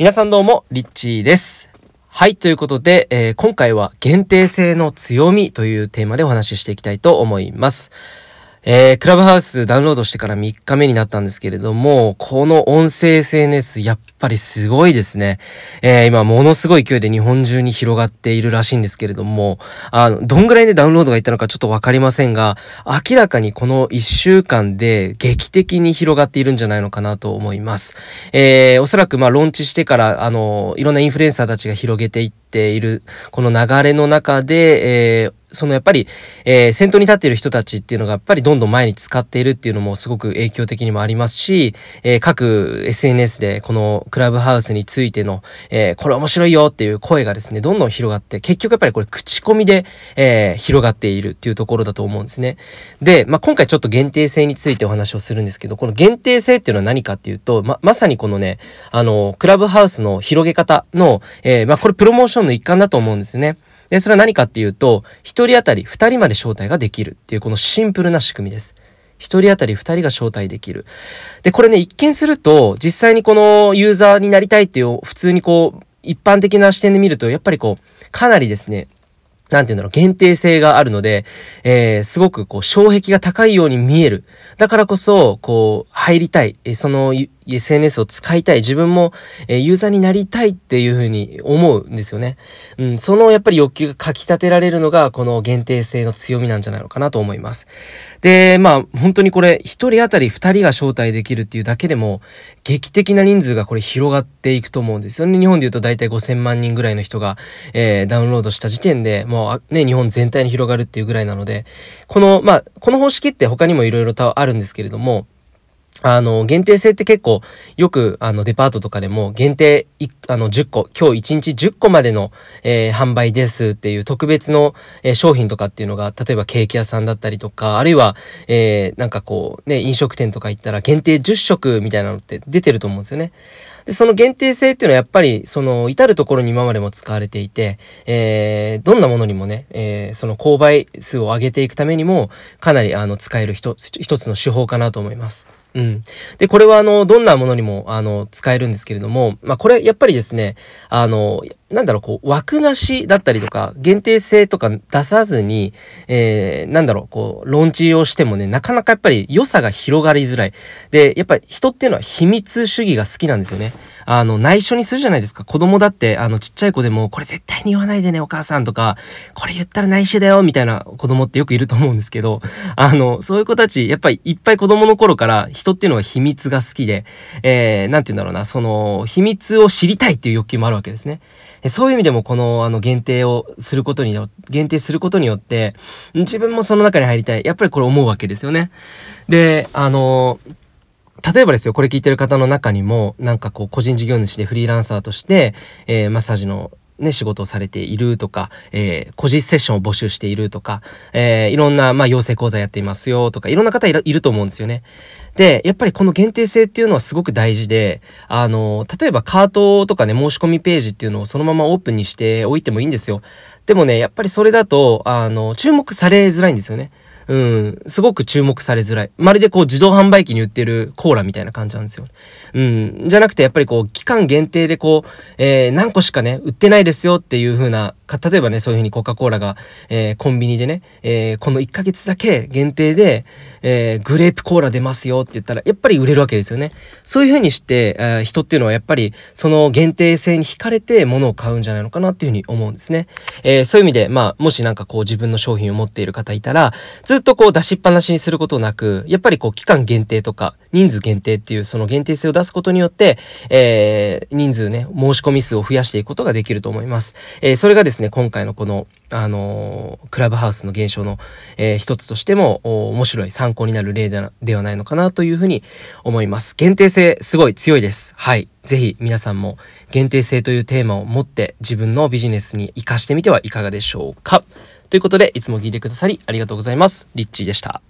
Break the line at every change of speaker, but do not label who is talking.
皆さんどうも、リッチーです。はい、ということで、えー、今回は限定性の強みというテーマでお話ししていきたいと思います。えー、クラブハウスダウンロードしてから3日目になったんですけれども、この音声 SNS やっぱりすごいですね。えー、今ものすごい勢いで日本中に広がっているらしいんですけれども、あの、どんぐらいでダウンロードがいったのかちょっとわかりませんが、明らかにこの1週間で劇的に広がっているんじゃないのかなと思います。えー、おそらくまあローンチしてから、あの、いろんなインフルエンサーたちが広げていっている、この流れの中で、えー、そのやっぱり、えー、先頭に立っている人たちっていうのがやっぱりどんどん前に使っているっていうのもすごく影響的にもありますし、えー、各 SNS でこのクラブハウスについての、えー、これ面白いよっていう声がですね、どんどん広がって、結局やっぱりこれ口コミで、え、広がっているっていうところだと思うんですね。で、まあ、今回ちょっと限定性についてお話をするんですけど、この限定性っていうのは何かっていうと、ま、まさにこのね、あの、クラブハウスの広げ方の、え、まあ、これプロモーションの一環だと思うんですよね。で、それは何かっていうと、1人当たり2人まで招待ができるっていうこのシンプルな仕組みです。1人当たり2人が招待できる。で、これね、一見すると、実際にこのユーザーになりたいっていう、普通にこう、一般的な視点で見ると、やっぱりこう、かなりですね、なんていうんだろう、限定性があるので、えー、すごくこう、障壁が高いように見える。だからこそ、こう、入りたい。その SNS を使いたい、自分も、えユーザーになりたいっていうふうに思うんですよね。うん、そのやっぱり欲求がかき立てられるのが、この限定性の強みなんじゃないのかなと思います。で、まあ、本当にこれ、1人当たり2人が招待できるっていうだけでも、劇的な人数がこれ広がっていくと思うんですよね。日本で言うと大体5000万人ぐらいの人が、えー、ダウンロードした時点で、もうね、日本全体に広がるっていうぐらいなので、この、まあ、この方式って他にもいろいろとあるんですけれども、あの、限定性って結構、よく、あの、デパートとかでも、限定、あの、10個、今日1日10個までの、えー、販売ですっていう特別の、えー、商品とかっていうのが、例えばケーキ屋さんだったりとか、あるいは、えー、なんかこう、ね、飲食店とか行ったら、限定10食みたいなのって出てると思うんですよね。で、その限定性っていうのはやっぱり、その、至るところに今までも使われていて、えー、どんなものにもね、えー、その購買数を上げていくためにも、かなり、あの、使える一つ、一つの手法かなと思います。うん。で、これはあの、どんなものにも、あの、使えるんですけれども、まあ、これ、やっぱりですね、あの、なんだろう、こう、枠なしだったりとか、限定性とか出さずに、えー、なんだろう、こう、ローンチをしてもね、なかなかやっぱり良さが広がりづらい。で、やっぱり人っていうのは秘密主義が好きなんですよね。あの、内緒にするじゃないですか。子供だって、あの、ちっちゃい子でも、これ絶対に言わないでね、お母さんとか、これ言ったら内緒だよ、みたいな子供ってよくいると思うんですけど、あの、そういう子たち、やっぱりいっぱい子供の頃から人っていうのは秘密が好きで、えー、なんて言うんだろうな、その、秘密を知りたいっていう欲求もあるわけですね。そういう意味でもこのあの限定をすることに、限定することによって、自分もその中に入りたい。やっぱりこれ思うわけですよね。で、あの、例えばですよ、これ聞いてる方の中にも、なんかこう、個人事業主でフリーランサーとして、えー、マッサージのね、仕事をされているとか、えー、個人セッションを募集しているとか、えー、いろんな、まあ、養成講座やっていますよとか、いろんな方いると思うんですよね。で、やっぱりこの限定性っていうのはすごく大事で、あの、例えばカートとかね、申し込みページっていうのをそのままオープンにしておいてもいいんですよ。でもね、やっぱりそれだと、あの、注目されづらいんですよね。うん、すごく注目されづらい。まるでこう自動販売機に売ってるコーラみたいな感じなんですよ。うん、じゃなくてやっぱりこう期間限定でこう、えー、何個しかね、売ってないですよっていう風な、例えばね、そういう風にコカ・コーラが、えー、コンビニでね、えー、この1ヶ月だけ限定で、え、グレープコーラ出ますよって言ったら、やっぱり売れるわけですよね。そういう風にして、え、人っていうのはやっぱりその限定性に惹かれて物を買うんじゃないのかなっていう風に思うんですね。え、そういう意味で、まあ、もしなんかこう自分の商品を持っている方いたら、ずっっとこう出しっぱなしにすることなく、やっぱりこう期間限定とか人数限定っていうその限定性を出すことによって、えー、人数ね、申し込み数を増やしていくことができると思います。えー、それがですね、今回のこの、あのー、クラブハウスの現象の、えー、一つとしても、面白い参考になる例ではないのかなというふうに思います。限定性すごい強いです。はい。ぜひ皆さんも限定性というテーマを持って自分のビジネスに活かしてみてはいかがでしょうか。ということで、いつも聞いてくださりありがとうございます。リッチーでした。